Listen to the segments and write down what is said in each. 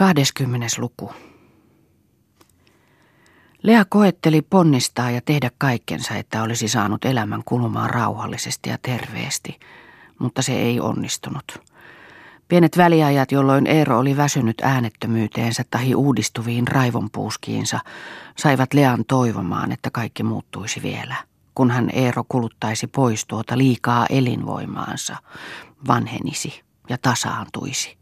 20. luku. Lea koetteli ponnistaa ja tehdä kaikkensa, että olisi saanut elämän kulumaan rauhallisesti ja terveesti, mutta se ei onnistunut. Pienet väliajat, jolloin Eero oli väsynyt äänettömyyteensä tahi uudistuviin raivonpuuskiinsa, saivat Lean toivomaan, että kaikki muuttuisi vielä, kunhan Eero kuluttaisi pois tuota liikaa elinvoimaansa, vanhenisi ja tasaantuisi.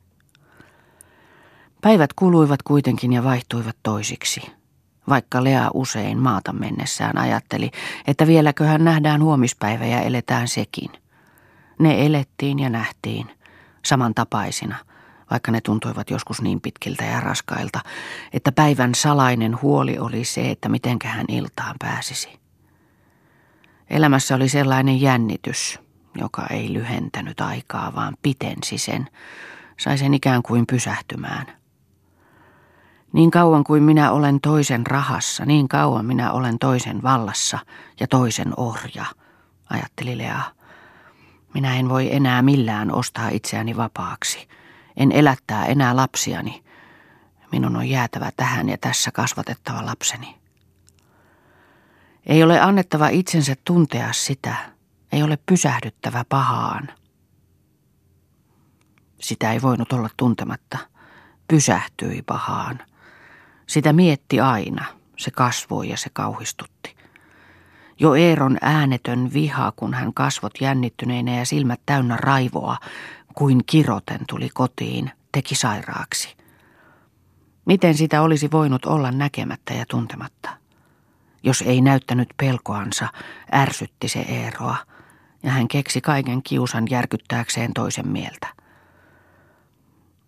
Päivät kuluivat kuitenkin ja vaihtuivat toisiksi, vaikka Lea usein maata mennessään ajatteli, että vieläköhän nähdään huomispäivä ja eletään sekin. Ne elettiin ja nähtiin, samantapaisina, vaikka ne tuntuivat joskus niin pitkiltä ja raskailta, että päivän salainen huoli oli se, että mitenköhän iltaan pääsisi. Elämässä oli sellainen jännitys, joka ei lyhentänyt aikaa, vaan pitensi sen, sai sen ikään kuin pysähtymään. Niin kauan kuin minä olen toisen rahassa, niin kauan minä olen toisen vallassa ja toisen orja, ajatteli Lea. Minä en voi enää millään ostaa itseäni vapaaksi. En elättää enää lapsiani. Minun on jäätävä tähän ja tässä kasvatettava lapseni. Ei ole annettava itsensä tuntea sitä. Ei ole pysähdyttävä pahaan. Sitä ei voinut olla tuntematta. Pysähtyi pahaan. Sitä mietti aina. Se kasvoi ja se kauhistutti. Jo Eeron äänetön viha, kun hän kasvot jännittyneinä ja silmät täynnä raivoa, kuin kiroten tuli kotiin, teki sairaaksi. Miten sitä olisi voinut olla näkemättä ja tuntematta? Jos ei näyttänyt pelkoansa, ärsytti se Eeroa, ja hän keksi kaiken kiusan järkyttääkseen toisen mieltä.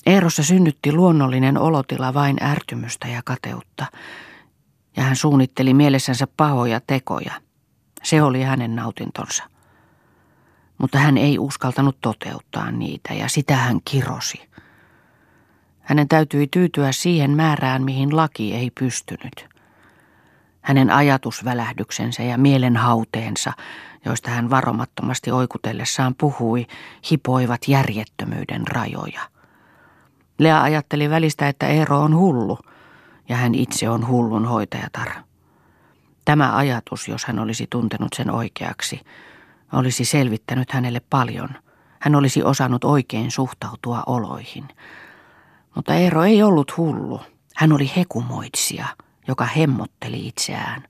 Eerossa synnytti luonnollinen olotila vain ärtymystä ja kateutta, ja hän suunnitteli mielessänsä pahoja tekoja. Se oli hänen nautintonsa. Mutta hän ei uskaltanut toteuttaa niitä, ja sitä hän kirosi. Hänen täytyi tyytyä siihen määrään, mihin laki ei pystynyt. Hänen ajatusvälähdyksensä ja mielenhauteensa, joista hän varomattomasti oikutellessaan puhui, hipoivat järjettömyyden rajoja – Lea ajatteli välistä, että Eero on hullu ja hän itse on hullun hoitajatar. Tämä ajatus, jos hän olisi tuntenut sen oikeaksi, olisi selvittänyt hänelle paljon. Hän olisi osannut oikein suhtautua oloihin. Mutta Eero ei ollut hullu. Hän oli hekumoitsija, joka hemmotteli itseään.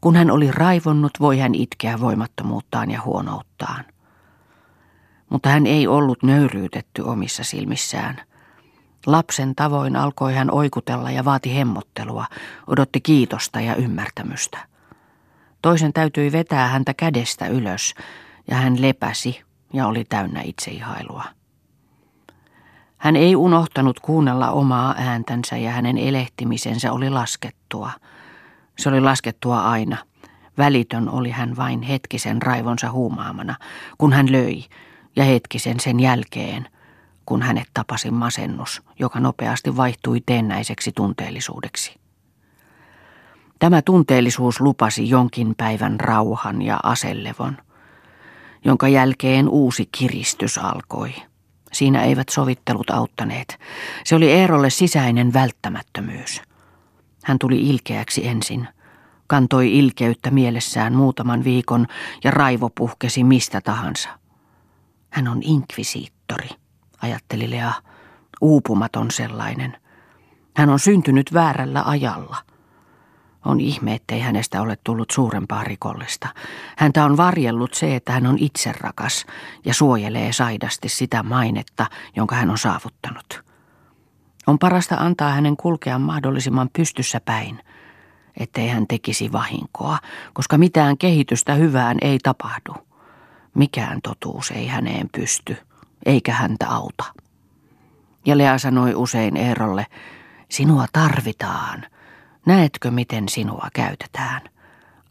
Kun hän oli raivonnut, voi hän itkeä voimattomuuttaan ja huonouttaan mutta hän ei ollut nöyryytetty omissa silmissään. Lapsen tavoin alkoi hän oikutella ja vaati hemmottelua, odotti kiitosta ja ymmärtämystä. Toisen täytyi vetää häntä kädestä ylös, ja hän lepäsi ja oli täynnä itseihailua. Hän ei unohtanut kuunnella omaa ääntänsä ja hänen elehtimisensä oli laskettua. Se oli laskettua aina. Välitön oli hän vain hetkisen raivonsa huumaamana, kun hän löi, ja hetkisen sen jälkeen, kun hänet tapasi masennus, joka nopeasti vaihtui teennäiseksi tunteellisuudeksi. Tämä tunteellisuus lupasi jonkin päivän rauhan ja aselevon, jonka jälkeen uusi kiristys alkoi. Siinä eivät sovittelut auttaneet. Se oli Eerolle sisäinen välttämättömyys. Hän tuli ilkeäksi ensin, kantoi ilkeyttä mielessään muutaman viikon ja raivo puhkesi mistä tahansa. Hän on inkvisiittori, ajatteli Lea, uupumaton sellainen. Hän on syntynyt väärällä ajalla. On ihme, ettei hänestä ole tullut suurempaa rikollista. Häntä on varjellut se, että hän on itserakas ja suojelee saidasti sitä mainetta, jonka hän on saavuttanut. On parasta antaa hänen kulkea mahdollisimman pystyssä päin, ettei hän tekisi vahinkoa, koska mitään kehitystä hyvään ei tapahdu. Mikään totuus ei häneen pysty, eikä häntä auta. Ja Lea sanoi usein Eerolle, sinua tarvitaan. Näetkö, miten sinua käytetään?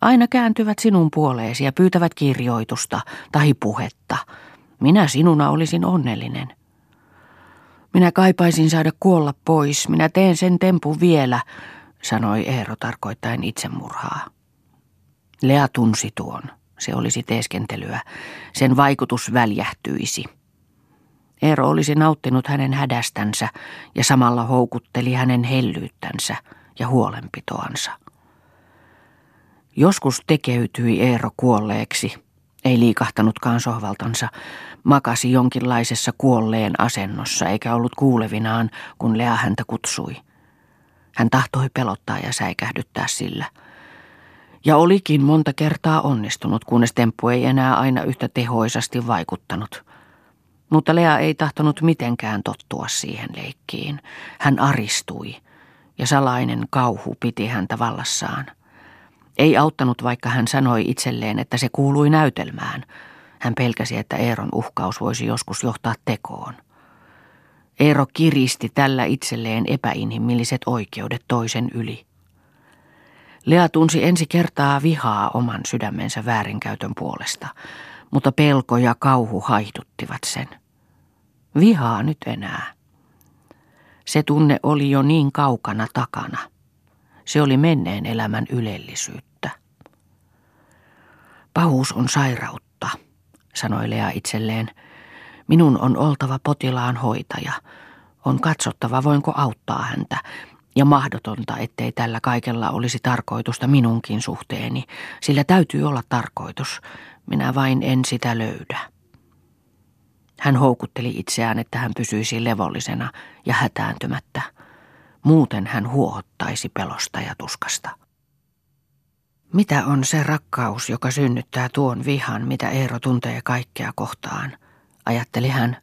Aina kääntyvät sinun puoleesi ja pyytävät kirjoitusta tai puhetta. Minä sinuna olisin onnellinen. Minä kaipaisin saada kuolla pois. Minä teen sen tempun vielä, sanoi Eero tarkoittaen itsemurhaa. Lea tunsi tuon. Se olisi teeskentelyä. Sen vaikutus väljähtyisi. Eero olisi nauttinut hänen hädästänsä ja samalla houkutteli hänen hellyyttänsä ja huolenpitoansa. Joskus tekeytyi Eero kuolleeksi, ei liikahtanutkaan sohvaltansa, makasi jonkinlaisessa kuolleen asennossa eikä ollut kuulevinaan, kun Lea häntä kutsui. Hän tahtoi pelottaa ja säikähdyttää sillä. Ja olikin monta kertaa onnistunut, kunnes temppu ei enää aina yhtä tehoisasti vaikuttanut. Mutta Lea ei tahtonut mitenkään tottua siihen leikkiin. Hän aristui ja salainen kauhu piti häntä vallassaan. Ei auttanut, vaikka hän sanoi itselleen, että se kuului näytelmään. Hän pelkäsi, että Eeron uhkaus voisi joskus johtaa tekoon. Eero kiristi tällä itselleen epäinhimilliset oikeudet toisen yli. Lea tunsi ensi kertaa vihaa oman sydämensä väärinkäytön puolesta, mutta pelko ja kauhu haihduttivat sen. Vihaa nyt enää. Se tunne oli jo niin kaukana takana. Se oli menneen elämän ylellisyyttä. Pahuus on sairautta, sanoi Lea itselleen. Minun on oltava potilaan hoitaja. On katsottava, voinko auttaa häntä. Ja mahdotonta, ettei tällä kaikella olisi tarkoitusta minunkin suhteeni, sillä täytyy olla tarkoitus. Minä vain en sitä löydä. Hän houkutteli itseään, että hän pysyisi levollisena ja hätääntymättä. Muuten hän huohottaisi pelosta ja tuskasta. Mitä on se rakkaus, joka synnyttää tuon vihan, mitä Eero tuntee kaikkea kohtaan, ajatteli hän.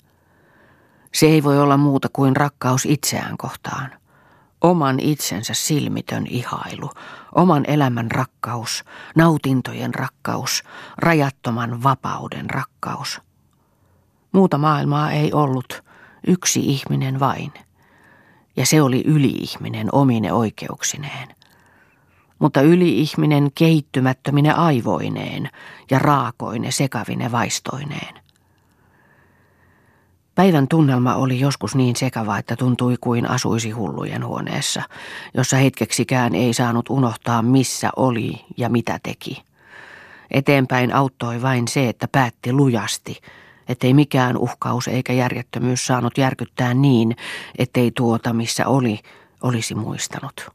Se ei voi olla muuta kuin rakkaus itseään kohtaan. Oman itsensä silmitön ihailu, oman elämän rakkaus, nautintojen rakkaus, rajattoman vapauden rakkaus. Muuta maailmaa ei ollut, yksi ihminen vain. Ja se oli yliihminen omine oikeuksineen mutta yliihminen kehittymättömine aivoineen ja raakoine sekavine vaistoineen. Päivän tunnelma oli joskus niin sekava, että tuntui kuin asuisi hullujen huoneessa, jossa hetkeksikään ei saanut unohtaa missä oli ja mitä teki. Eteenpäin auttoi vain se, että päätti lujasti, ettei mikään uhkaus eikä järjettömyys saanut järkyttää niin, ettei tuota missä oli, olisi muistanut.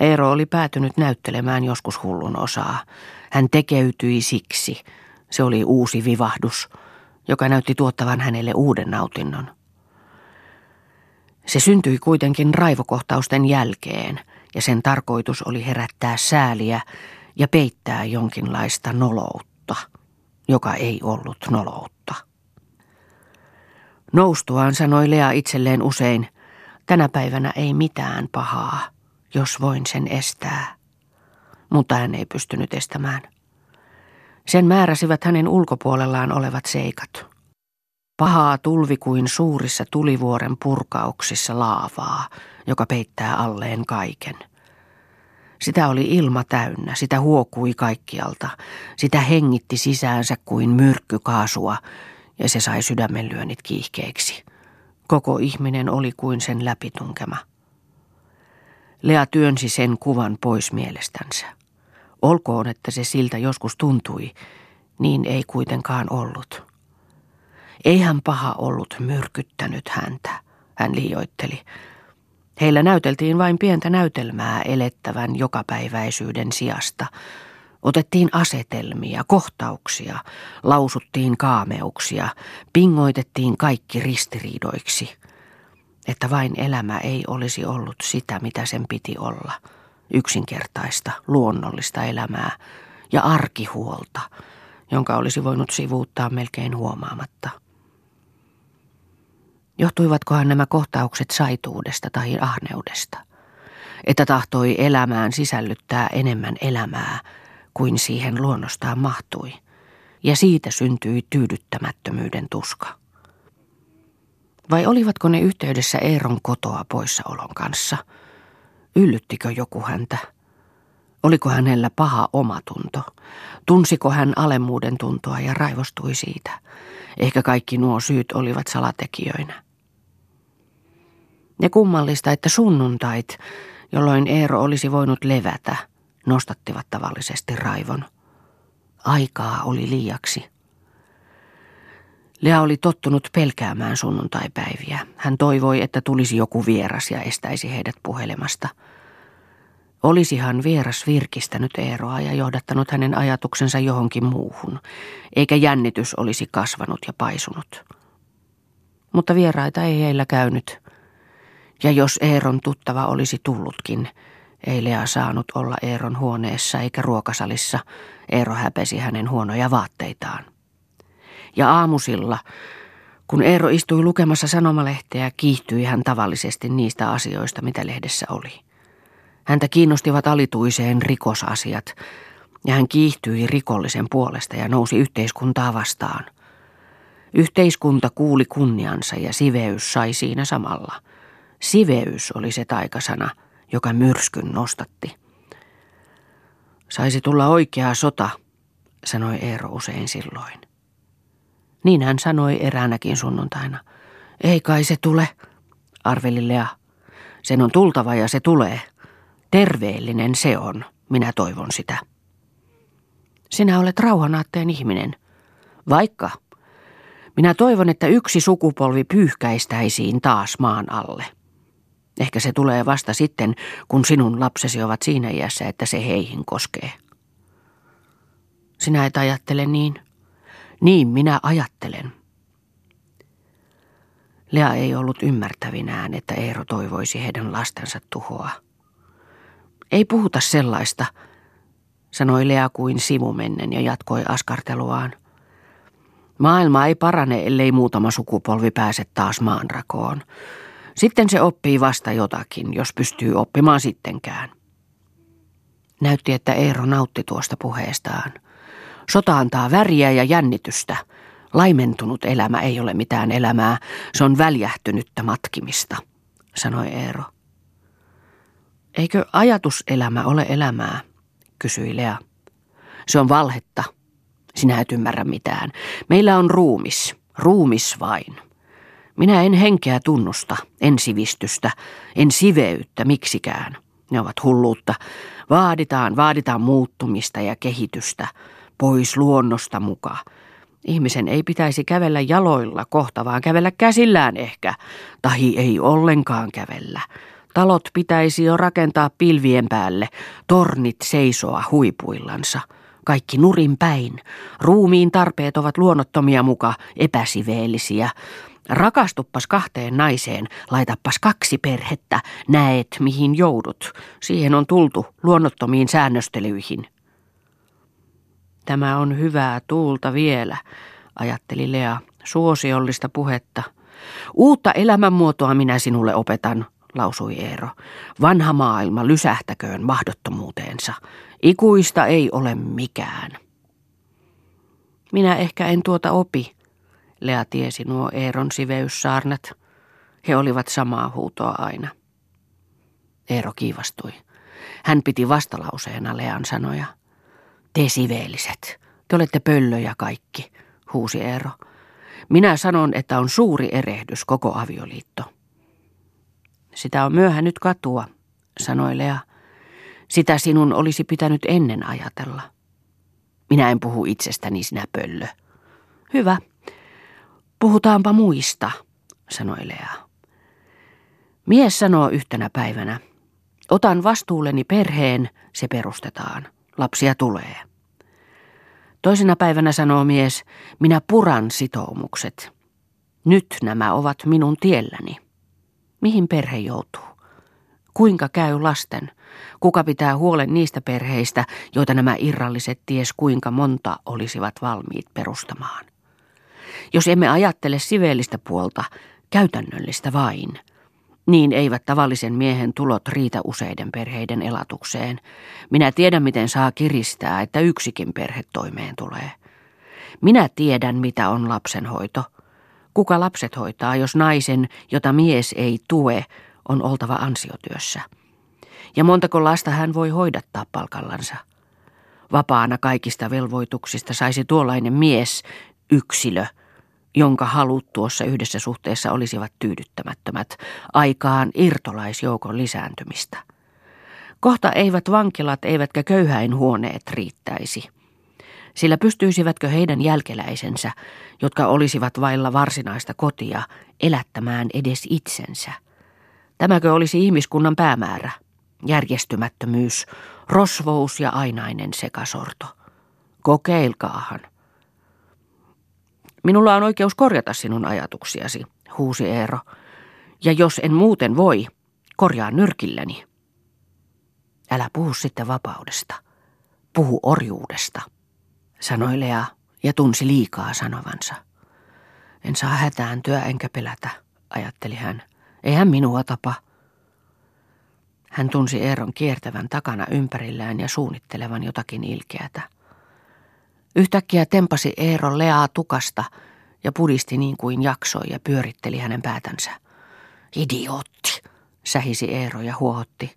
Eero oli päätynyt näyttelemään joskus hullun osaa. Hän tekeytyi siksi. Se oli uusi vivahdus, joka näytti tuottavan hänelle uuden nautinnon. Se syntyi kuitenkin raivokohtausten jälkeen, ja sen tarkoitus oli herättää sääliä ja peittää jonkinlaista noloutta, joka ei ollut noloutta. Noustuaan sanoi Lea itselleen usein, tänä päivänä ei mitään pahaa – jos voin sen estää. Mutta hän ei pystynyt estämään. Sen määräsivät hänen ulkopuolellaan olevat seikat. Pahaa tulvi kuin suurissa tulivuoren purkauksissa laavaa, joka peittää alleen kaiken. Sitä oli ilma täynnä, sitä huokui kaikkialta, sitä hengitti sisäänsä kuin myrkkykaasua, ja se sai sydämenlyönnit kiihkeiksi. Koko ihminen oli kuin sen läpitunkema. Lea työnsi sen kuvan pois mielestänsä. Olkoon, että se siltä joskus tuntui, niin ei kuitenkaan ollut. Eihän paha ollut myrkyttänyt häntä, hän liioitteli. Heillä näyteltiin vain pientä näytelmää elettävän jokapäiväisyyden sijasta. Otettiin asetelmia, kohtauksia, lausuttiin kaameuksia, pingoitettiin kaikki ristiriidoiksi – että vain elämä ei olisi ollut sitä, mitä sen piti olla. Yksinkertaista, luonnollista elämää ja arkihuolta, jonka olisi voinut sivuuttaa melkein huomaamatta. Johtuivatkohan nämä kohtaukset saituudesta tai ahneudesta, että tahtoi elämään sisällyttää enemmän elämää kuin siihen luonnostaan mahtui, ja siitä syntyi tyydyttämättömyyden tuska. Vai olivatko ne yhteydessä Eeron kotoa poissaolon kanssa? Yllyttikö joku häntä? Oliko hänellä paha omatunto? Tunsiko hän alemmuuden tuntoa ja raivostui siitä? Ehkä kaikki nuo syyt olivat salatekijöinä. Ja kummallista, että sunnuntait, jolloin Eero olisi voinut levätä, nostattivat tavallisesti raivon. Aikaa oli liiaksi. Lea oli tottunut pelkäämään sunnuntaipäiviä. Hän toivoi, että tulisi joku vieras ja estäisi heidät puhelemasta. Olisihan vieras virkistänyt Eeroa ja johdattanut hänen ajatuksensa johonkin muuhun, eikä jännitys olisi kasvanut ja paisunut. Mutta vieraita ei heillä käynyt. Ja jos Eeron tuttava olisi tullutkin, ei Lea saanut olla Eeron huoneessa eikä ruokasalissa. Eero häpesi hänen huonoja vaatteitaan. Ja aamusilla, kun Eero istui lukemassa sanomalehteä, kiihtyi hän tavallisesti niistä asioista, mitä lehdessä oli. Häntä kiinnostivat alituiseen rikosasiat, ja hän kiihtyi rikollisen puolesta ja nousi yhteiskuntaa vastaan. Yhteiskunta kuuli kunniansa ja siveys sai siinä samalla. Siveys oli se taikasana, joka myrskyn nostatti. Saisi tulla oikea sota, sanoi Eero usein silloin. Niin hän sanoi eräänäkin sunnuntaina. Ei kai se tule, arveli Lea. Sen on tultava ja se tulee. Terveellinen se on, minä toivon sitä. Sinä olet rauhanaatteen ihminen. Vaikka. Minä toivon, että yksi sukupolvi pyyhkäistäisiin taas maan alle. Ehkä se tulee vasta sitten, kun sinun lapsesi ovat siinä iässä, että se heihin koskee. Sinä et ajattele niin. Niin minä ajattelen. Lea ei ollut ymmärtävinään, että Eero toivoisi heidän lastensa tuhoa. Ei puhuta sellaista, sanoi Lea kuin sivumennen ja jatkoi askarteluaan. Maailma ei parane, ellei muutama sukupolvi pääse taas maanrakoon. Sitten se oppii vasta jotakin, jos pystyy oppimaan sittenkään. Näytti, että Eero nautti tuosta puheestaan. Sota antaa väriä ja jännitystä. Laimentunut elämä ei ole mitään elämää, se on väljähtynyttä matkimista, sanoi Eero. Eikö ajatuselämä ole elämää, kysyi Lea. Se on valhetta. Sinä et ymmärrä mitään. Meillä on ruumis, ruumis vain. Minä en henkeä tunnusta, en sivistystä, en siveyttä miksikään. Ne ovat hulluutta. Vaaditaan, vaaditaan muuttumista ja kehitystä, pois luonnosta mukaan. Ihmisen ei pitäisi kävellä jaloilla kohta, vaan kävellä käsillään ehkä, tahi ei ollenkaan kävellä. Talot pitäisi jo rakentaa pilvien päälle, tornit seisoa huipuillansa. Kaikki nurin päin. Ruumiin tarpeet ovat luonnottomia muka epäsiveellisiä. Rakastuppas kahteen naiseen, laitappas kaksi perhettä, näet mihin joudut. Siihen on tultu luonnottomiin säännöstelyihin. Tämä on hyvää tuulta vielä, ajatteli Lea, suosiollista puhetta. Uutta elämänmuotoa minä sinulle opetan, lausui Eero. Vanha maailma lysähtäköön mahdottomuuteensa. Ikuista ei ole mikään. Minä ehkä en tuota opi, Lea tiesi nuo Eeron siveyssaarnat. He olivat samaa huutoa aina. Eero kiivastui. Hän piti vastalauseena Lean sanoja. Te siveelliset, te olette pöllöjä kaikki, huusi Eero. Minä sanon, että on suuri erehdys koko avioliitto. Sitä on myöhä nyt katua, sanoi Lea. Sitä sinun olisi pitänyt ennen ajatella. Minä en puhu itsestäni, sinä pöllö. Hyvä, Puhutaanpa muista, sanoi Lea. Mies sanoo yhtenä päivänä, otan vastuulleni perheen, se perustetaan. Lapsia tulee. Toisena päivänä sanoo mies, minä puran sitoumukset. Nyt nämä ovat minun tielläni. Mihin perhe joutuu? Kuinka käy lasten? Kuka pitää huolen niistä perheistä, joita nämä irralliset ties kuinka monta olisivat valmiit perustamaan? Jos emme ajattele siveellistä puolta, käytännöllistä vain, niin eivät tavallisen miehen tulot riitä useiden perheiden elatukseen. Minä tiedän, miten saa kiristää, että yksikin perhe toimeen tulee. Minä tiedän, mitä on lapsenhoito. Kuka lapset hoitaa, jos naisen, jota mies ei tue, on oltava ansiotyössä? Ja montako lasta hän voi hoidattaa palkallansa? Vapaana kaikista velvoituksista saisi tuollainen mies, yksilö, jonka halut tuossa yhdessä suhteessa olisivat tyydyttämättömät, aikaan irtolaisjoukon lisääntymistä. Kohta eivät vankilat eivätkä köyhäinhuoneet riittäisi. Sillä pystyisivätkö heidän jälkeläisensä, jotka olisivat vailla varsinaista kotia, elättämään edes itsensä? Tämäkö olisi ihmiskunnan päämäärä? Järjestymättömyys, rosvous ja ainainen sekasorto. Kokeilkaahan. Minulla on oikeus korjata sinun ajatuksiasi, huusi Eero. Ja jos en muuten voi, korjaan nyrkilläni. Älä puhu sitten vapaudesta. Puhu orjuudesta, sanoi Lea ja tunsi liikaa sanovansa. En saa hätääntyä enkä pelätä, ajatteli hän. Eihän minua tapa. Hän tunsi Eeron kiertävän takana ympärillään ja suunnittelevan jotakin ilkeätä. Yhtäkkiä tempasi Eero Leaa tukasta ja pudisti niin kuin jaksoi ja pyöritteli hänen päätänsä. Idiootti, sähisi Eero ja huohotti.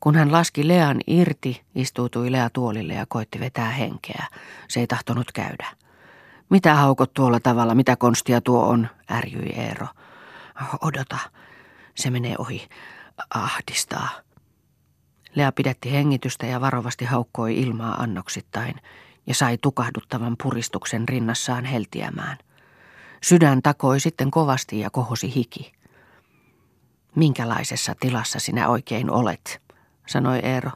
Kun hän laski Lean irti, istuutui Lea tuolille ja koitti vetää henkeä. Se ei tahtonut käydä. Mitä haukot tuolla tavalla, mitä konstia tuo on, ärjyi Eero. Odota, se menee ohi. Ahdistaa. Lea pidätti hengitystä ja varovasti haukkoi ilmaa annoksittain ja sai tukahduttavan puristuksen rinnassaan heltiämään. Sydän takoi sitten kovasti ja kohosi hiki. Minkälaisessa tilassa sinä oikein olet, sanoi Eero.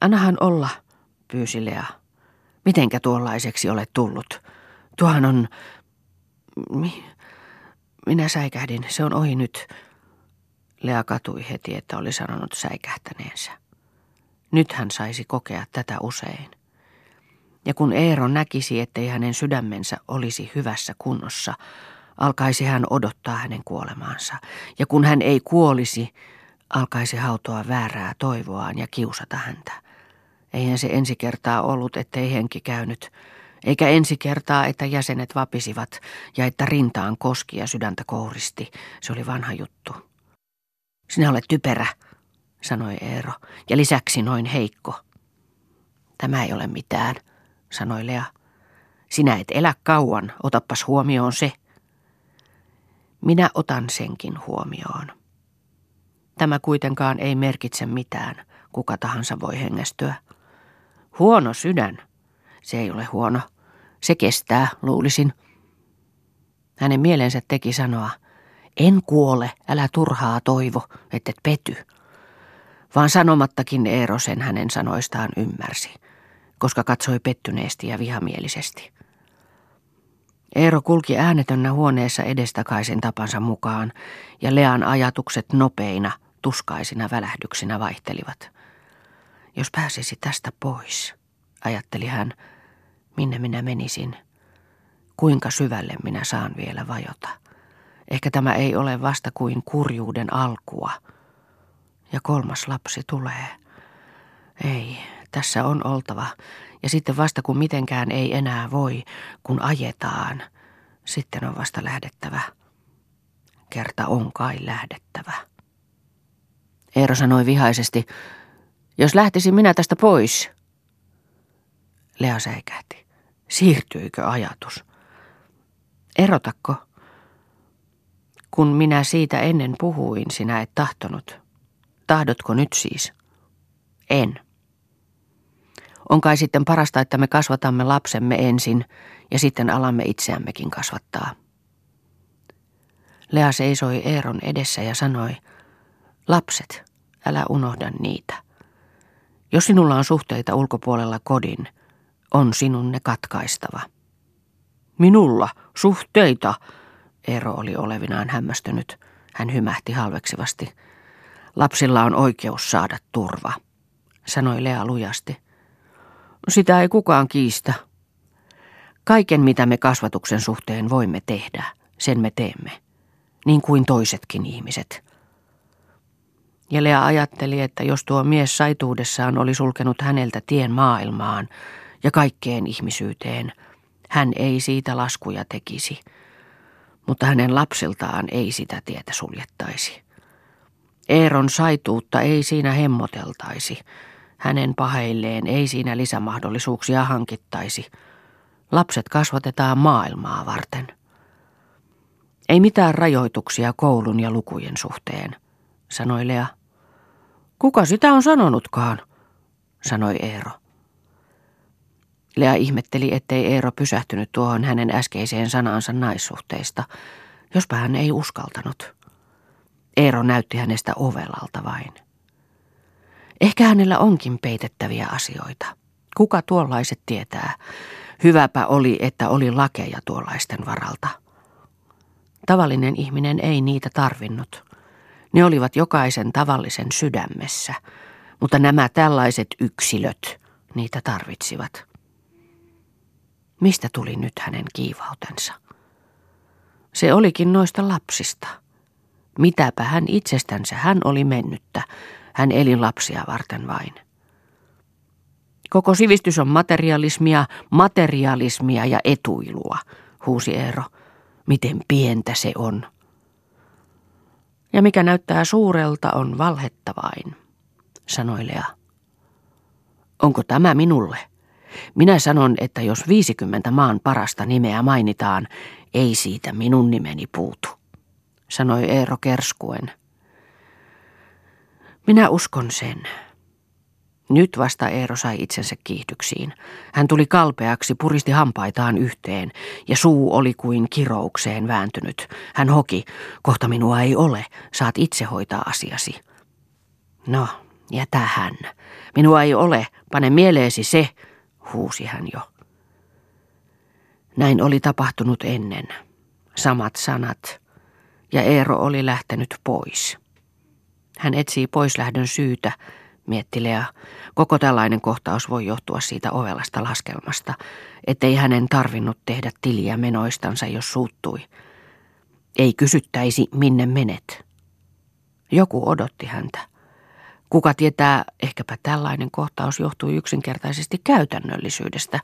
Annahan olla, pyysi Lea. Mitenkä tuollaiseksi olet tullut? Tuohan on... Mi... Minä säikähdin, se on ohi nyt. Lea katui heti, että oli sanonut säikähtäneensä. Nyt hän saisi kokea tätä usein. Ja kun Eero näkisi, ettei hänen sydämensä olisi hyvässä kunnossa, alkaisi hän odottaa hänen kuolemaansa. Ja kun hän ei kuolisi, alkaisi hautoa väärää toivoaan ja kiusata häntä. Eihän se ensi kertaa ollut, ettei henki käynyt, eikä ensi kertaa, että jäsenet vapisivat ja että rintaan koski ja sydäntä kouristi. Se oli vanha juttu. Sinä olet typerä, sanoi Eero, ja lisäksi noin heikko. Tämä ei ole mitään, sanoi Lea. Sinä et elä kauan, otappas huomioon se. Minä otan senkin huomioon. Tämä kuitenkaan ei merkitse mitään, kuka tahansa voi hengästyä. Huono sydän. Se ei ole huono. Se kestää, luulisin. Hänen mielensä teki sanoa, en kuole, älä turhaa toivo, ettet pety. Vaan sanomattakin Eero sen hänen sanoistaan ymmärsi, koska katsoi pettyneesti ja vihamielisesti. Eero kulki äänetönnä huoneessa edestakaisin tapansa mukaan, ja Lean ajatukset nopeina, tuskaisina välähdyksinä vaihtelivat. Jos pääsisi tästä pois, ajatteli hän, minne minä menisin, kuinka syvälle minä saan vielä vajota. Ehkä tämä ei ole vasta kuin kurjuuden alkua. Ja kolmas lapsi tulee. Ei, tässä on oltava. Ja sitten vasta kun mitenkään ei enää voi, kun ajetaan, sitten on vasta lähdettävä. Kerta on kai lähdettävä. Eero sanoi vihaisesti, jos lähtisin minä tästä pois. Lea säikähti. Siirtyykö ajatus? Erotakko? Kun minä siitä ennen puhuin, sinä et tahtonut. Tahdotko nyt siis? En. On kai sitten parasta, että me kasvatamme lapsemme ensin ja sitten alamme itseämmekin kasvattaa. Lea seisoi Eeron edessä ja sanoi, lapset, älä unohda niitä. Jos sinulla on suhteita ulkopuolella kodin, on sinun ne katkaistava. Minulla suhteita, Eero oli olevinaan hämmästynyt. Hän hymähti halveksivasti. Lapsilla on oikeus saada turva, sanoi Lea lujasti. Sitä ei kukaan kiistä. Kaiken, mitä me kasvatuksen suhteen voimme tehdä, sen me teemme. Niin kuin toisetkin ihmiset. Ja Lea ajatteli, että jos tuo mies saituudessaan oli sulkenut häneltä tien maailmaan ja kaikkeen ihmisyyteen, hän ei siitä laskuja tekisi – mutta hänen lapsiltaan ei sitä tietä suljettaisi. Eeron saituutta ei siinä hemmoteltaisi. Hänen paheilleen ei siinä lisämahdollisuuksia hankittaisi. Lapset kasvatetaan maailmaa varten. Ei mitään rajoituksia koulun ja lukujen suhteen, sanoi Lea. Kuka sitä on sanonutkaan, sanoi Eero. Lea ihmetteli, ettei Eero pysähtynyt tuohon hänen äskeiseen sanaansa naissuhteista, jospa hän ei uskaltanut. Eero näytti hänestä ovelalta vain. Ehkä hänellä onkin peitettäviä asioita. Kuka tuollaiset tietää? Hyväpä oli, että oli lakeja tuollaisten varalta. Tavallinen ihminen ei niitä tarvinnut. Ne olivat jokaisen tavallisen sydämessä, mutta nämä tällaiset yksilöt niitä tarvitsivat. Mistä tuli nyt hänen kiivautensa? Se olikin noista lapsista. Mitäpä hän itsestänsä, hän oli mennyttä, hän eli lapsia varten vain. Koko sivistys on materialismia, materialismia ja etuilua, huusi Eero. Miten pientä se on. Ja mikä näyttää suurelta on valhetta vain, sanoi Lea. Onko tämä minulle? Minä sanon, että jos 50 maan parasta nimeä mainitaan, ei siitä minun nimeni puutu, sanoi Eero kerskuen. Minä uskon sen. Nyt vasta Eero sai itsensä kiihdyksiin. Hän tuli kalpeaksi, puristi hampaitaan yhteen ja suu oli kuin kiroukseen vääntynyt. Hän hoki, kohta minua ei ole, saat itse hoitaa asiasi. No, jätä hän. Minua ei ole, pane mieleesi se, huusi hän jo. Näin oli tapahtunut ennen. Samat sanat. Ja Eero oli lähtenyt pois. Hän etsii poislähdön syytä, mietti Lea. Koko tällainen kohtaus voi johtua siitä ovelasta laskelmasta, ettei hänen tarvinnut tehdä tiliä menoistansa, jos suuttui. Ei kysyttäisi, minne menet. Joku odotti häntä. Kuka tietää, ehkäpä tällainen kohtaus johtui yksinkertaisesti käytännöllisyydestä.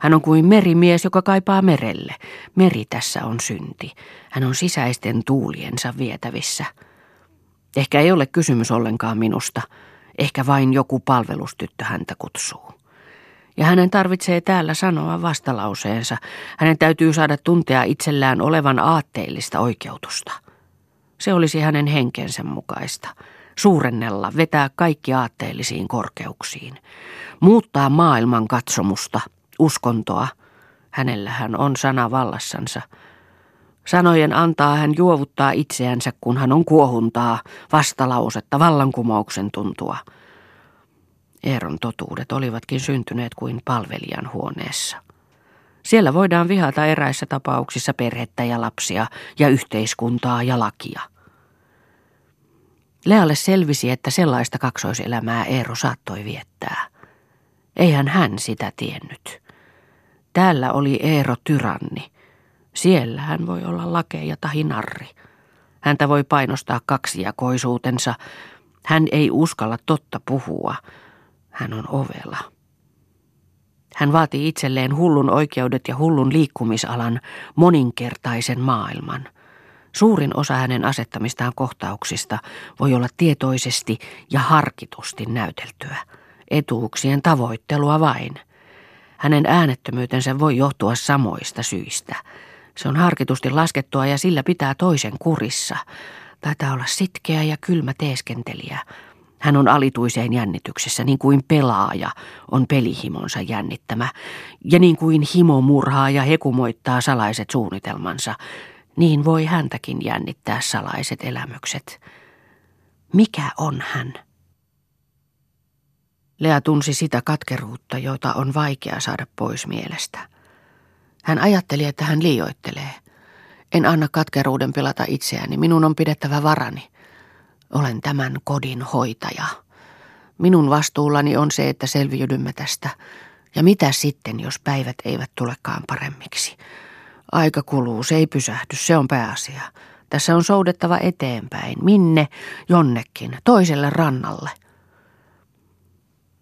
Hän on kuin merimies, joka kaipaa merelle. Meri tässä on synti. Hän on sisäisten tuuliensa vietävissä. Ehkä ei ole kysymys ollenkaan minusta. Ehkä vain joku palvelustyttö häntä kutsuu. Ja hänen tarvitsee täällä sanoa vastalauseensa. Hänen täytyy saada tuntea itsellään olevan aatteellista oikeutusta. Se olisi hänen henkensä mukaista – suurennella, vetää kaikki aatteellisiin korkeuksiin, muuttaa maailman katsomusta, uskontoa. Hänellä hän on sana vallassansa. Sanojen antaa hän juovuttaa itseänsä, kun hän on kuohuntaa, vastalausetta, vallankumouksen tuntua. Eeron totuudet olivatkin syntyneet kuin palvelijan huoneessa. Siellä voidaan vihata eräissä tapauksissa perhettä ja lapsia ja yhteiskuntaa ja lakia – Lealle selvisi, että sellaista kaksoiselämää Eero saattoi viettää. Eihän hän sitä tiennyt. Täällä oli Eero tyranni. Siellä hän voi olla lakeja tai narri. Häntä voi painostaa kaksijakoisuutensa. Hän ei uskalla totta puhua. Hän on ovela. Hän vaatii itselleen hullun oikeudet ja hullun liikkumisalan, moninkertaisen maailman. Suurin osa hänen asettamistaan kohtauksista voi olla tietoisesti ja harkitusti näyteltyä, etuuksien tavoittelua vain. Hänen äänettömyytensä voi johtua samoista syistä. Se on harkitusti laskettua ja sillä pitää toisen kurissa. Taitaa olla sitkeä ja kylmä teeskentelijä. Hän on alituiseen jännityksessä, niin kuin pelaaja on pelihimonsa jännittämä, ja niin kuin himo murhaa ja hekumoittaa salaiset suunnitelmansa – niin voi häntäkin jännittää salaiset elämykset. Mikä on hän? Lea tunsi sitä katkeruutta, jota on vaikea saada pois mielestä. Hän ajatteli, että hän liioittelee. En anna katkeruuden pilata itseäni, minun on pidettävä varani. Olen tämän kodin hoitaja. Minun vastuullani on se, että selviydymme tästä. Ja mitä sitten, jos päivät eivät tulekaan paremmiksi? Aika kuluu, se ei pysähdy, se on pääasia. Tässä on soudettava eteenpäin. Minne? Jonnekin. Toiselle rannalle.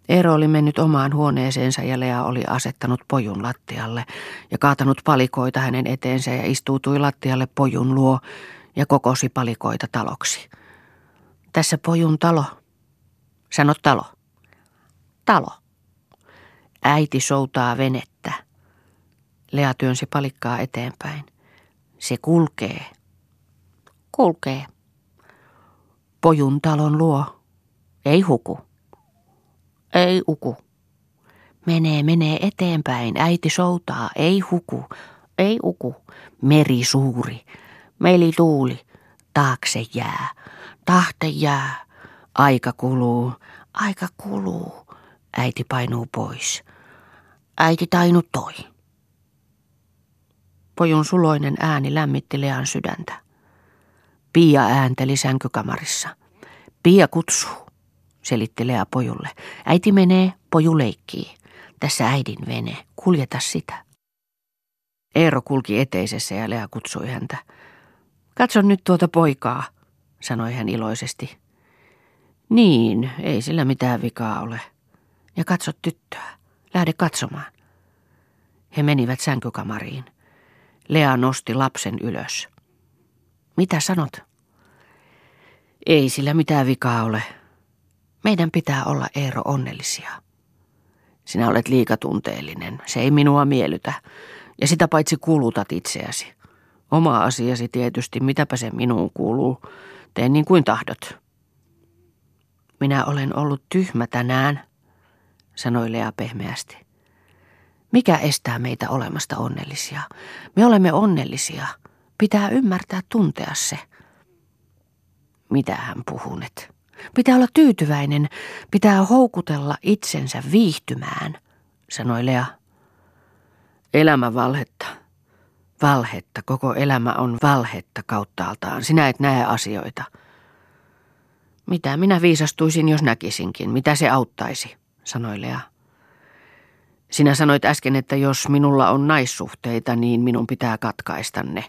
Eero oli mennyt omaan huoneeseensa ja Lea oli asettanut pojun lattialle ja kaatanut palikoita hänen eteensä ja istuutui lattialle pojun luo ja kokosi palikoita taloksi. Tässä pojun talo. Sano talo. Talo. Äiti soutaa venettä. Lea työnsi palikkaa eteenpäin. Se kulkee. Kulkee. Pojun talon luo. Ei huku. Ei uku. Menee, menee eteenpäin. Äiti soutaa. Ei huku. Ei uku. Meri suuri. Meli tuuli. Taakse jää. Tahte jää. Aika kuluu. Aika kuluu. Äiti painuu pois. Äiti tainu toi. Pojun suloinen ääni lämmitti Lean sydäntä. Pia äänteli sänkykamarissa. Pia kutsuu, selitti Lea pojulle. Äiti menee, poju leikkii. Tässä äidin vene, kuljeta sitä. Eero kulki eteisessä ja Lea kutsui häntä. Katso nyt tuota poikaa, sanoi hän iloisesti. Niin, ei sillä mitään vikaa ole. Ja katso tyttöä. Lähde katsomaan. He menivät sänkykamariin. Lea nosti lapsen ylös. Mitä sanot? Ei sillä mitään vikaa ole. Meidän pitää olla Eero onnellisia. Sinä olet liikatunteellinen. Se ei minua miellytä. Ja sitä paitsi kulutat itseäsi. Oma asiasi tietysti, mitäpä se minuun kuuluu. Tee niin kuin tahdot. Minä olen ollut tyhmä tänään, sanoi Lea pehmeästi. Mikä estää meitä olemasta onnellisia? Me olemme onnellisia. Pitää ymmärtää tuntea se. Mitä hän puhunet? Pitää olla tyytyväinen, pitää houkutella itsensä viihtymään, sanoi Lea. Elämä valhetta. Valhetta, koko elämä on valhetta kauttaaltaan. Sinä et näe asioita. Mitä minä viisastuisin, jos näkisinkin? Mitä se auttaisi, sanoi Lea. Sinä sanoit äsken, että jos minulla on naissuhteita, niin minun pitää katkaista ne,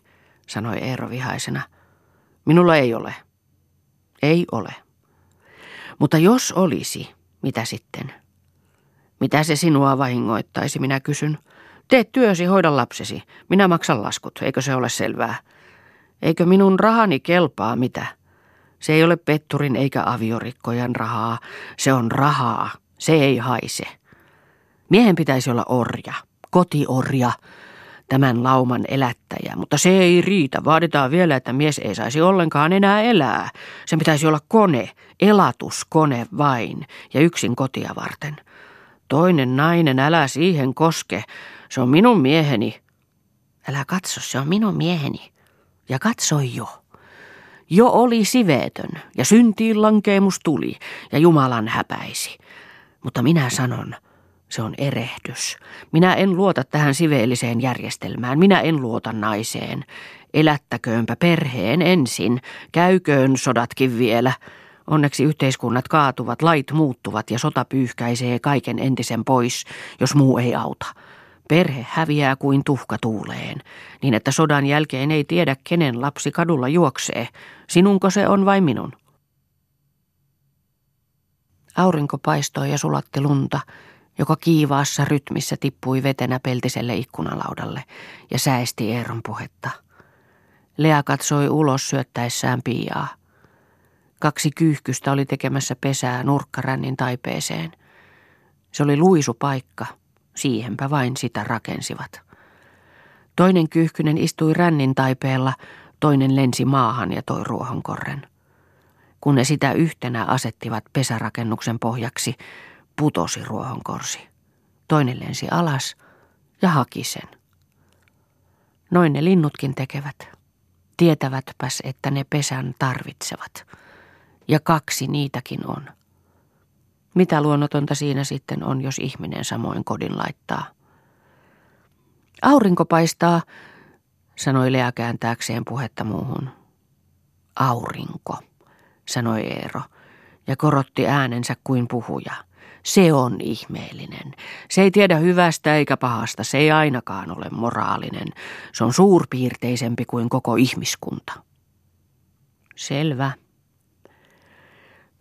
sanoi Eero vihaisena. Minulla ei ole. Ei ole. Mutta jos olisi, mitä sitten? Mitä se sinua vahingoittaisi, minä kysyn. Tee työsi, hoida lapsesi. Minä maksan laskut, eikö se ole selvää? Eikö minun rahani kelpaa mitä? Se ei ole petturin eikä aviorikkojan rahaa. Se on rahaa. Se ei haise. Miehen pitäisi olla orja, kotiorja, tämän lauman elättäjä, mutta se ei riitä. Vaaditaan vielä, että mies ei saisi ollenkaan enää elää. Sen pitäisi olla kone, elatuskone vain ja yksin kotia varten. Toinen nainen, älä siihen koske. Se on minun mieheni. Älä katso, se on minun mieheni. Ja katsoi jo. Jo oli siveetön ja syntiin lankeemus tuli ja Jumalan häpäisi. Mutta minä sanon, se on erehdys. Minä en luota tähän siveelliseen järjestelmään. Minä en luota naiseen. Elättäköönpä perheen ensin. Käyköön sodatkin vielä. Onneksi yhteiskunnat kaatuvat, lait muuttuvat ja sota pyyhkäisee kaiken entisen pois, jos muu ei auta. Perhe häviää kuin tuhka tuuleen, niin että sodan jälkeen ei tiedä, kenen lapsi kadulla juoksee. Sinunko se on vai minun? Aurinko paistoi ja sulatti lunta, joka kiivaassa rytmissä tippui vetenä peltiselle ikkunalaudalle ja säesti Eeron puhetta. Lea katsoi ulos syöttäessään piiaa. Kaksi kyyhkystä oli tekemässä pesää nurkkarännin taipeeseen. Se oli luisupaikka, siihenpä vain sitä rakensivat. Toinen kyyhkynen istui rännin taipeella, toinen lensi maahan ja toi ruohonkorren. Kun ne sitä yhtenä asettivat pesärakennuksen pohjaksi, putosi ruohonkorsi. Toinen lensi alas ja haki sen. Noin ne linnutkin tekevät. Tietävätpäs, että ne pesän tarvitsevat. Ja kaksi niitäkin on. Mitä luonnotonta siinä sitten on, jos ihminen samoin kodin laittaa? Aurinko paistaa, sanoi Lea kääntääkseen puhetta muuhun. Aurinko, sanoi Eero ja korotti äänensä kuin puhuja. Se on ihmeellinen. Se ei tiedä hyvästä eikä pahasta, se ei ainakaan ole moraalinen. Se on suurpiirteisempi kuin koko ihmiskunta. Selvä.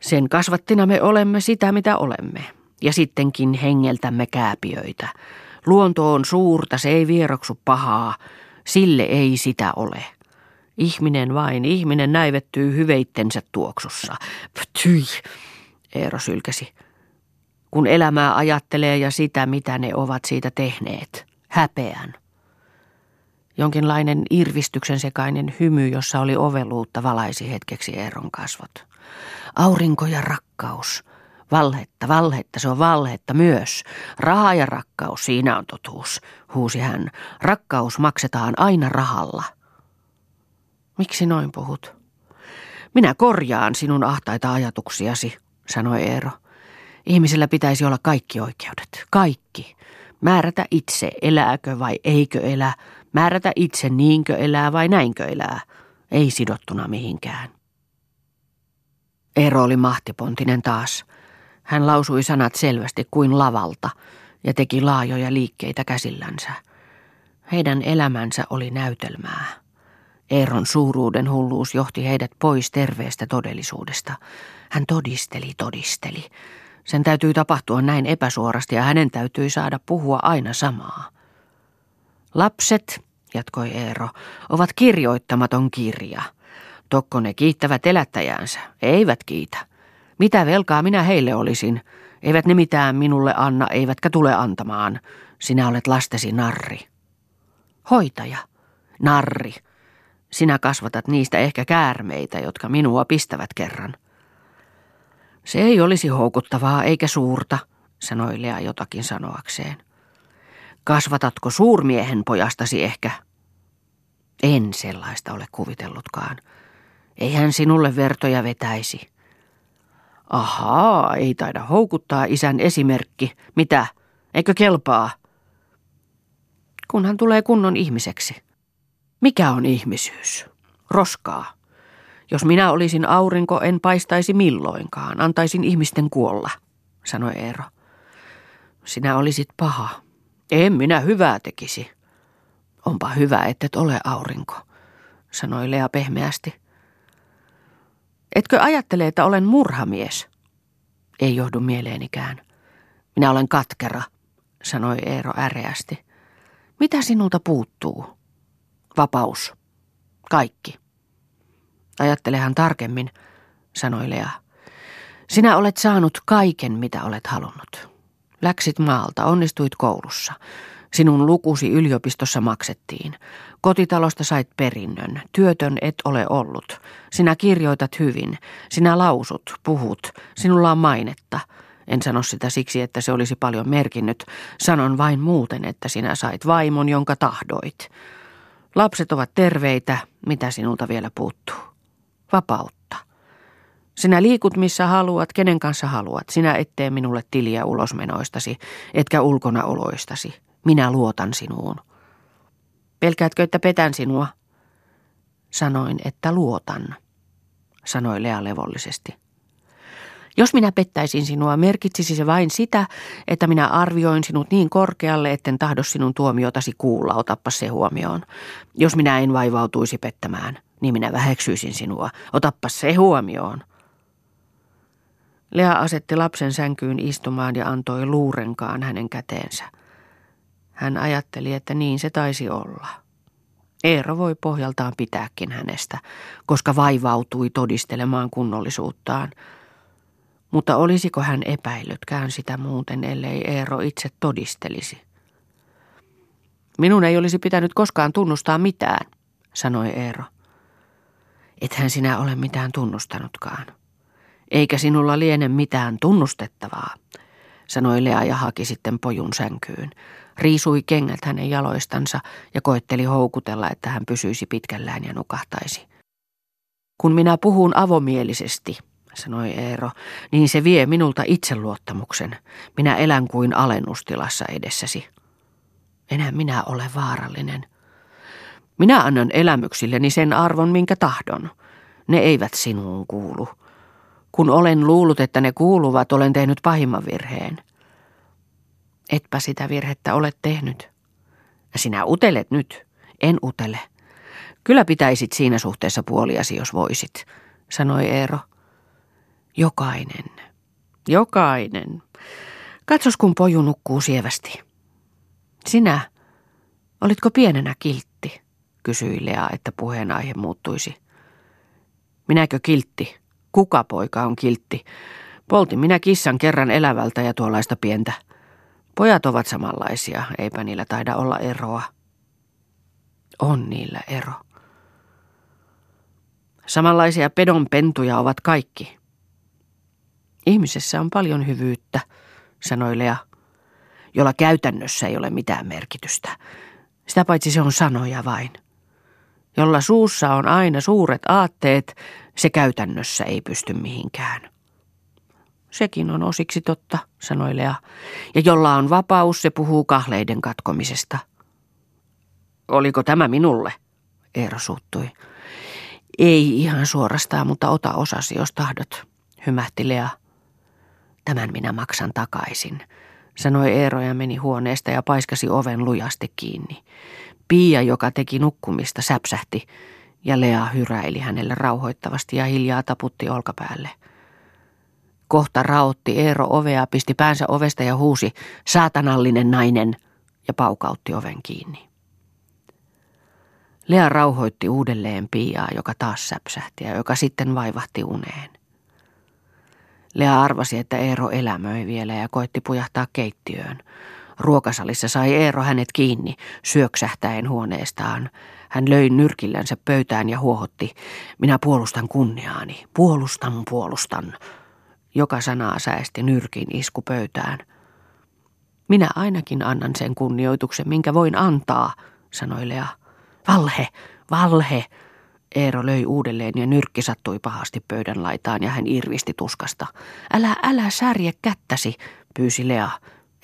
Sen kasvattina me olemme sitä, mitä olemme. Ja sittenkin hengeltämme kääpiöitä. Luonto on suurta, se ei vieroksu pahaa. Sille ei sitä ole. Ihminen vain, ihminen näivettyy hyveittensä tuoksussa. Ptyi, Eero sylkäsi kun elämää ajattelee ja sitä, mitä ne ovat siitä tehneet. Häpeän. Jonkinlainen irvistyksen sekainen hymy, jossa oli oveluutta, valaisi hetkeksi Eeron kasvot. Aurinko ja rakkaus, Valhetta, valhetta, se on valhetta myös. Raha ja rakkaus, siinä on totuus, huusi hän. Rakkaus maksetaan aina rahalla. Miksi noin puhut? Minä korjaan sinun ahtaita ajatuksiasi, sanoi Eero. Ihmisellä pitäisi olla kaikki oikeudet, kaikki. Määrätä itse, elääkö vai eikö elä. Määrätä itse, niinkö elää vai näinkö elää. Ei sidottuna mihinkään. Eero oli mahtipontinen taas. Hän lausui sanat selvästi kuin lavalta ja teki laajoja liikkeitä käsillänsä. Heidän elämänsä oli näytelmää. Eeron suuruuden hulluus johti heidät pois terveestä todellisuudesta. Hän todisteli, todisteli. Sen täytyy tapahtua näin epäsuorasti ja hänen täytyy saada puhua aina samaa. Lapset, jatkoi Eero, ovat kirjoittamaton kirja. Tokko ne kiittävät elättäjäänsä, eivät kiitä. Mitä velkaa minä heille olisin? Eivät ne mitään minulle anna, eivätkä tule antamaan. Sinä olet lastesi narri. Hoitaja. Narri. Sinä kasvatat niistä ehkä käärmeitä, jotka minua pistävät kerran. Se ei olisi houkuttavaa eikä suurta, sanoi Lea jotakin sanoakseen. Kasvatatko suurmiehen pojastasi ehkä? En sellaista ole kuvitellutkaan. Ei hän sinulle vertoja vetäisi. Ahaa, ei taida houkuttaa isän esimerkki. Mitä? Eikö kelpaa? Kun hän tulee kunnon ihmiseksi. Mikä on ihmisyys? Roskaa. Jos minä olisin aurinko, en paistaisi milloinkaan. Antaisin ihmisten kuolla, sanoi Eero. Sinä olisit paha. En minä hyvää tekisi. Onpa hyvä, ettet ole aurinko, sanoi Lea pehmeästi. Etkö ajattele, että olen murhamies? Ei johdu mieleenikään. Minä olen katkera, sanoi Eero äreästi. Mitä sinulta puuttuu? Vapaus. Kaikki. Ajattelehan tarkemmin, sanoi Lea. Sinä olet saanut kaiken, mitä olet halunnut. Läksit maalta, onnistuit koulussa. Sinun lukusi yliopistossa maksettiin. Kotitalosta sait perinnön. Työtön et ole ollut. Sinä kirjoitat hyvin. Sinä lausut, puhut. Sinulla on mainetta. En sano sitä siksi, että se olisi paljon merkinnyt. Sanon vain muuten, että sinä sait vaimon, jonka tahdoit. Lapset ovat terveitä. Mitä sinulta vielä puuttuu? Vapautta. Sinä liikut missä haluat, kenen kanssa haluat. Sinä et tee minulle tiliä ulosmenoistasi, etkä ulkonaoloistasi. Minä luotan sinuun. Pelkäätkö, että petän sinua? Sanoin, että luotan, sanoi Lea levollisesti. Jos minä pettäisin sinua, merkitsisi se vain sitä, että minä arvioin sinut niin korkealle, etten tahdo sinun tuomiotasi kuulla, otappa se huomioon. Jos minä en vaivautuisi pettämään, niin minä väheksyisin sinua, otappa se huomioon. Lea asetti lapsen sänkyyn istumaan ja antoi luurenkaan hänen käteensä. Hän ajatteli, että niin se taisi olla. Eero voi pohjaltaan pitääkin hänestä, koska vaivautui todistelemaan kunnollisuuttaan. Mutta olisiko hän epäillytkään sitä muuten, ellei Eero itse todistelisi? Minun ei olisi pitänyt koskaan tunnustaa mitään, sanoi Eero. Ethän sinä ole mitään tunnustanutkaan. Eikä sinulla liene mitään tunnustettavaa, sanoi Lea ja haki sitten pojun sänkyyn riisui kengät hänen jaloistansa ja koetteli houkutella, että hän pysyisi pitkällään ja nukahtaisi. Kun minä puhun avomielisesti, sanoi Eero, niin se vie minulta itseluottamuksen. Minä elän kuin alennustilassa edessäsi. Enää minä ole vaarallinen. Minä annan elämyksilleni sen arvon, minkä tahdon. Ne eivät sinuun kuulu. Kun olen luullut, että ne kuuluvat, olen tehnyt pahimman virheen – Etpä sitä virhettä ole tehnyt. Sinä utelet nyt. En utele. Kyllä pitäisit siinä suhteessa puoliasi, jos voisit, sanoi Eero. Jokainen. Jokainen. Katsos, kun poju nukkuu sievästi. Sinä, olitko pienenä kiltti? Kysyi Lea, että puheenaihe muuttuisi. Minäkö kiltti? Kuka poika on kiltti? Poltin minä kissan kerran elävältä ja tuollaista pientä. Pojat ovat samanlaisia, eipä niillä taida olla eroa. On niillä ero. Samanlaisia pedonpentuja ovat kaikki. Ihmisessä on paljon hyvyyttä, sanoi Lea, jolla käytännössä ei ole mitään merkitystä. Sitä paitsi se on sanoja vain. Jolla suussa on aina suuret aatteet, se käytännössä ei pysty mihinkään. Sekin on osiksi totta, sanoi Lea, ja jolla on vapaus, se puhuu kahleiden katkomisesta. Oliko tämä minulle? Eero suuttui. Ei ihan suorastaan, mutta ota osasi, jos tahdot, hymähti Lea. Tämän minä maksan takaisin, sanoi Eero ja meni huoneesta ja paiskasi oven lujasti kiinni. Pia, joka teki nukkumista, säpsähti ja Lea hyräili hänelle rauhoittavasti ja hiljaa taputti olkapäälle. Kohta raotti Eero ovea, pisti päänsä ovesta ja huusi, saatanallinen nainen, ja paukautti oven kiinni. Lea rauhoitti uudelleen Piaa, joka taas säpsähti ja joka sitten vaivahti uneen. Lea arvasi, että Eero elämöi vielä ja koitti pujahtaa keittiöön. Ruokasalissa sai Eero hänet kiinni, syöksähtäen huoneestaan. Hän löi nyrkillänsä pöytään ja huohotti, minä puolustan kunniaani, puolustan, puolustan. Joka sanaa säesti nyrkin isku pöytään. Minä ainakin annan sen kunnioituksen, minkä voin antaa, sanoi Lea. Valhe, valhe. Eero löi uudelleen ja nyrkki sattui pahasti pöydän laitaan ja hän irvisti tuskasta. Älä, älä särje kättäsi, pyysi Lea.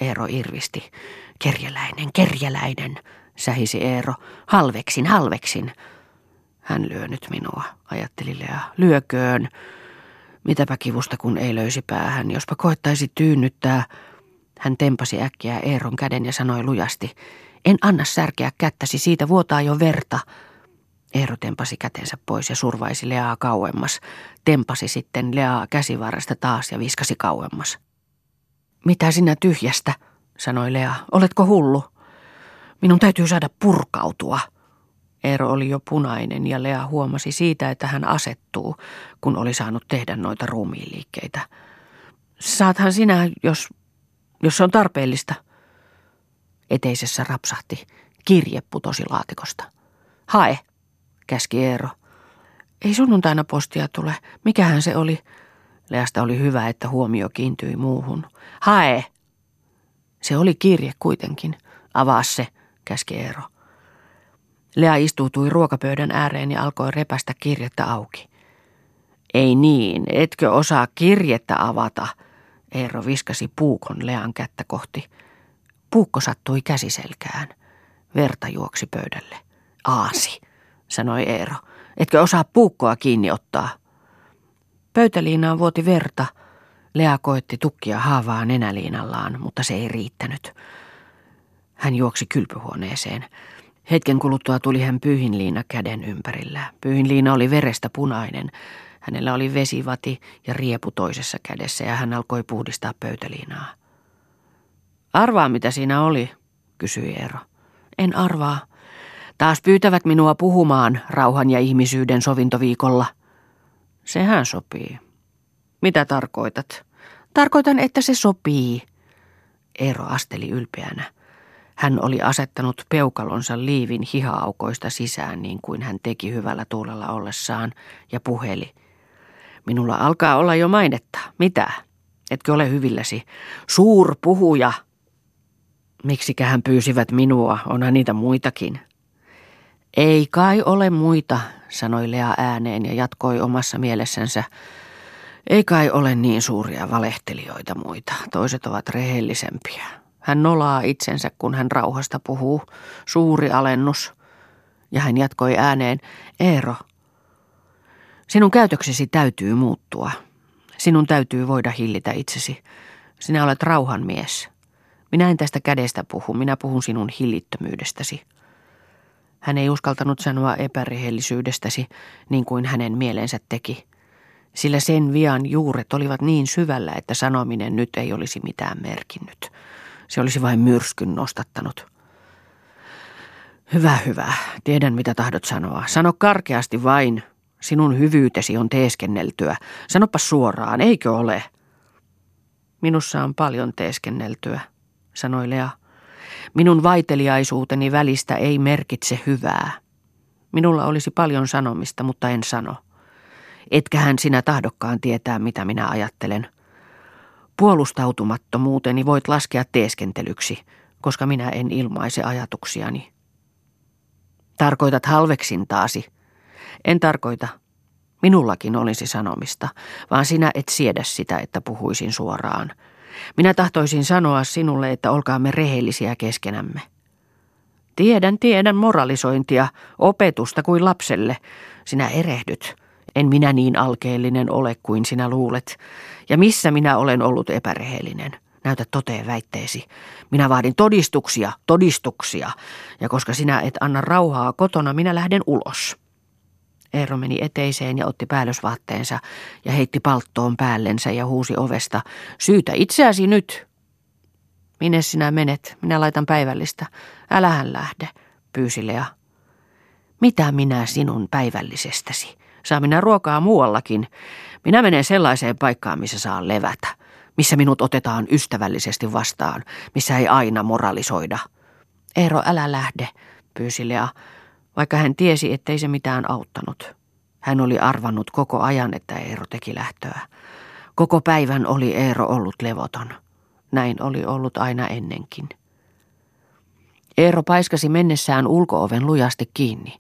Eero irvisti. Kerjäläinen, kerjäläinen, sähisi Eero. Halveksin, halveksin. Hän lyö nyt minua, ajatteli Lea. Lyököön. Mitäpä kivusta kun ei löysi päähän, jospa koettaisi tyynnyttää. Hän tempasi äkkiä Eeron käden ja sanoi lujasti. En anna särkeä kättäsi, siitä vuotaa jo verta. Eero tempasi kätensä pois ja survaisi Leaa kauemmas. Tempasi sitten Leaa käsivarresta taas ja viskasi kauemmas. Mitä sinä tyhjästä, sanoi Lea. Oletko hullu? Minun täytyy saada purkautua. Eero oli jo punainen ja Lea huomasi siitä, että hän asettuu, kun oli saanut tehdä noita ruumiiliikkeitä. Saathan sinä, jos, jos se on tarpeellista. Eteisessä rapsahti. Kirje putosi laatikosta. Hae, käski Eero. Ei sunnuntaina postia tule. Mikähän se oli? Leasta oli hyvä, että huomio kiintyi muuhun. Hae! Se oli kirje kuitenkin. Avaa se, käski Eero. Lea istuutui ruokapöydän ääreen ja alkoi repästä kirjettä auki. Ei niin, etkö osaa kirjettä avata? Eero viskasi puukon Lean kättä kohti. Puukko sattui käsiselkään. Verta juoksi pöydälle. Aasi, sanoi Eero. Etkö osaa puukkoa kiinni ottaa? Pöytäliinaan vuoti verta. Lea koetti tukkia haavaa nenäliinallaan, mutta se ei riittänyt. Hän juoksi kylpyhuoneeseen. Hetken kuluttua tuli hän pyyhinliina käden ympärillä. Pyyhinliina oli verestä punainen. Hänellä oli vesivati ja riepu toisessa kädessä ja hän alkoi puhdistaa pöytäliinaa. Arvaa, mitä siinä oli, kysyi Eero. En arvaa. Taas pyytävät minua puhumaan rauhan ja ihmisyyden sovintoviikolla. Sehän sopii. Mitä tarkoitat? Tarkoitan, että se sopii. Eero asteli ylpeänä. Hän oli asettanut peukalonsa liivin hihaaukoista sisään niin kuin hän teki hyvällä tuulella ollessaan ja puheli. Minulla alkaa olla jo mainetta. Mitä? Etkö ole hyvilläsi? Suur puhuja. Miksikähän pyysivät minua, onhan niitä muitakin. Ei kai ole muita, sanoi Lea ääneen ja jatkoi omassa mielessänsä. Ei kai ole niin suuria valehtelijoita muita, toiset ovat rehellisempiä. Hän nolaa itsensä, kun hän rauhasta puhuu. Suuri alennus. Ja hän jatkoi ääneen, Eero, sinun käytöksesi täytyy muuttua. Sinun täytyy voida hillitä itsesi. Sinä olet rauhan mies. Minä en tästä kädestä puhu, minä puhun sinun hillittömyydestäsi. Hän ei uskaltanut sanoa epärehellisyydestäsi, niin kuin hänen mielensä teki, sillä sen vian juuret olivat niin syvällä, että sanominen nyt ei olisi mitään merkinnyt. Se olisi vain myrskyn nostattanut. Hyvä, hyvä. Tiedän, mitä tahdot sanoa. Sano karkeasti vain. Sinun hyvyytesi on teeskenneltyä. Sanoppa suoraan, eikö ole? Minussa on paljon teeskenneltyä, sanoi Lea. Minun vaiteliaisuuteni välistä ei merkitse hyvää. Minulla olisi paljon sanomista, mutta en sano. Etkähän sinä tahdokkaan tietää, mitä minä ajattelen. Puolustautumattomuuteni voit laskea teeskentelyksi, koska minä en ilmaise ajatuksiani. Tarkoitat halveksintaasi. En tarkoita. Minullakin olisi sanomista, vaan sinä et siedä sitä, että puhuisin suoraan. Minä tahtoisin sanoa sinulle, että olkaamme rehellisiä keskenämme. Tiedän, tiedän moralisointia, opetusta kuin lapselle. Sinä erehdyt. En minä niin alkeellinen ole kuin sinä luulet. Ja missä minä olen ollut epärehellinen? Näytä toteen väitteesi. Minä vaadin todistuksia, todistuksia. Ja koska sinä et anna rauhaa kotona, minä lähden ulos. Eero meni eteiseen ja otti päällysvaatteensa ja heitti palttoon päällensä ja huusi ovesta. Syytä itseäsi nyt! Minne sinä menet? Minä laitan päivällistä. Älähän lähde, pyysi Lea. Mitä minä sinun päivällisestäsi? Saa minä ruokaa muuallakin. Minä menen sellaiseen paikkaan, missä saa levätä, missä minut otetaan ystävällisesti vastaan, missä ei aina moralisoida. Eero, älä lähde, pyysi Lea, vaikka hän tiesi, ettei se mitään auttanut. Hän oli arvannut koko ajan, että Eero teki lähtöä. Koko päivän oli Eero ollut levoton. Näin oli ollut aina ennenkin. Eero paiskasi mennessään ulkooven lujasti kiinni.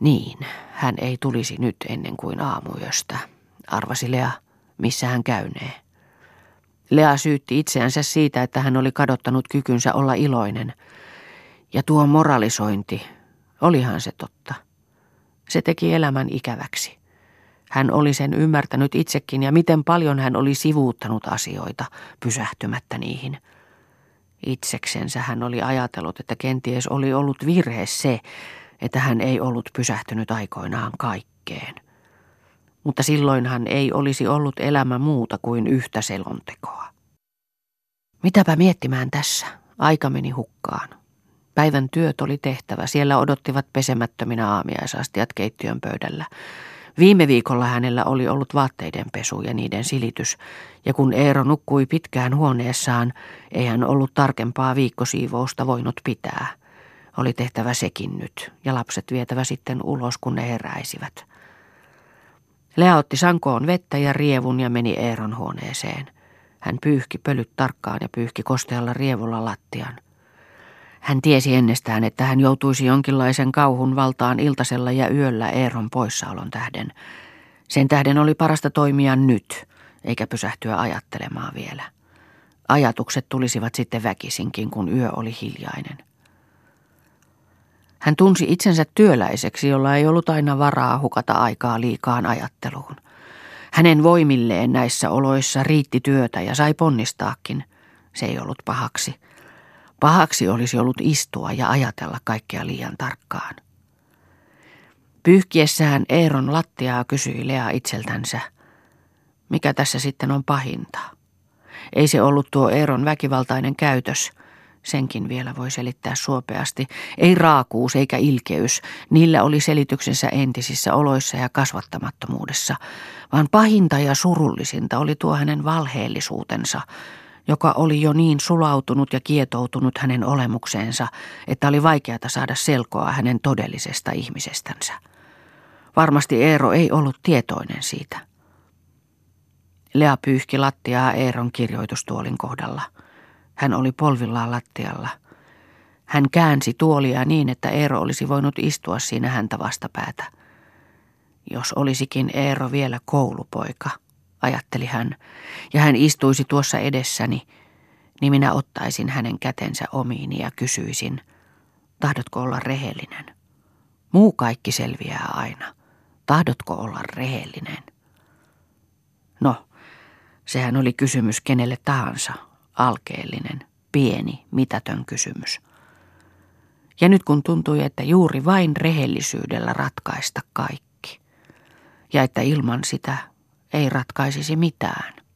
Niin, hän ei tulisi nyt ennen kuin aamuyöstä, arvasi Lea, missä hän käynee. Lea syytti itseänsä siitä, että hän oli kadottanut kykynsä olla iloinen. Ja tuo moralisointi, olihan se totta. Se teki elämän ikäväksi. Hän oli sen ymmärtänyt itsekin ja miten paljon hän oli sivuuttanut asioita, pysähtymättä niihin. Itseksensä hän oli ajatellut, että kenties oli ollut virhe se, että hän ei ollut pysähtynyt aikoinaan kaikkeen. Mutta silloinhan ei olisi ollut elämä muuta kuin yhtä selontekoa. Mitäpä miettimään tässä? Aika meni hukkaan. Päivän työt oli tehtävä. Siellä odottivat pesemättöminä aamiaisastiat keittiön pöydällä. Viime viikolla hänellä oli ollut vaatteiden pesu ja niiden silitys, ja kun Eero nukkui pitkään huoneessaan, ei hän ollut tarkempaa viikkosiivousta voinut pitää. Oli tehtävä sekin nyt, ja lapset vietävä sitten ulos, kun ne heräisivät. Lea otti sankoon vettä ja rievun ja meni Eeron huoneeseen. Hän pyyhki pölyt tarkkaan ja pyyhki kostealla rievulla lattian. Hän tiesi ennestään, että hän joutuisi jonkinlaisen kauhun valtaan iltasella ja yöllä Eeron poissaolon tähden. Sen tähden oli parasta toimia nyt, eikä pysähtyä ajattelemaan vielä. Ajatukset tulisivat sitten väkisinkin, kun yö oli hiljainen. Hän tunsi itsensä työläiseksi, jolla ei ollut aina varaa hukata aikaa liikaan ajatteluun. Hänen voimilleen näissä oloissa riitti työtä ja sai ponnistaakin. Se ei ollut pahaksi. Pahaksi olisi ollut istua ja ajatella kaikkea liian tarkkaan. Pyyhkiessään Eeron lattiaa kysyi Lea itseltänsä, mikä tässä sitten on pahinta. Ei se ollut tuo Eeron väkivaltainen käytös, senkin vielä voi selittää suopeasti. Ei raakuus eikä ilkeys, niillä oli selityksensä entisissä oloissa ja kasvattamattomuudessa, vaan pahinta ja surullisinta oli tuo hänen valheellisuutensa, joka oli jo niin sulautunut ja kietoutunut hänen olemukseensa, että oli vaikeata saada selkoa hänen todellisesta ihmisestänsä. Varmasti Eero ei ollut tietoinen siitä. Lea pyyhki lattiaa Eeron kirjoitustuolin kohdalla. Hän oli polvillaan lattialla. Hän käänsi tuolia niin, että Eero olisi voinut istua siinä häntä vastapäätä. Jos olisikin Eero vielä koulupoika – ajatteli hän, ja hän istuisi tuossa edessäni, niin minä ottaisin hänen kätensä omiini ja kysyisin, tahdotko olla rehellinen? Muu kaikki selviää aina. Tahdotko olla rehellinen? No, sehän oli kysymys kenelle tahansa, alkeellinen, pieni, mitätön kysymys. Ja nyt kun tuntui, että juuri vain rehellisyydellä ratkaista kaikki, ja että ilman sitä ei ratkaisisi mitään.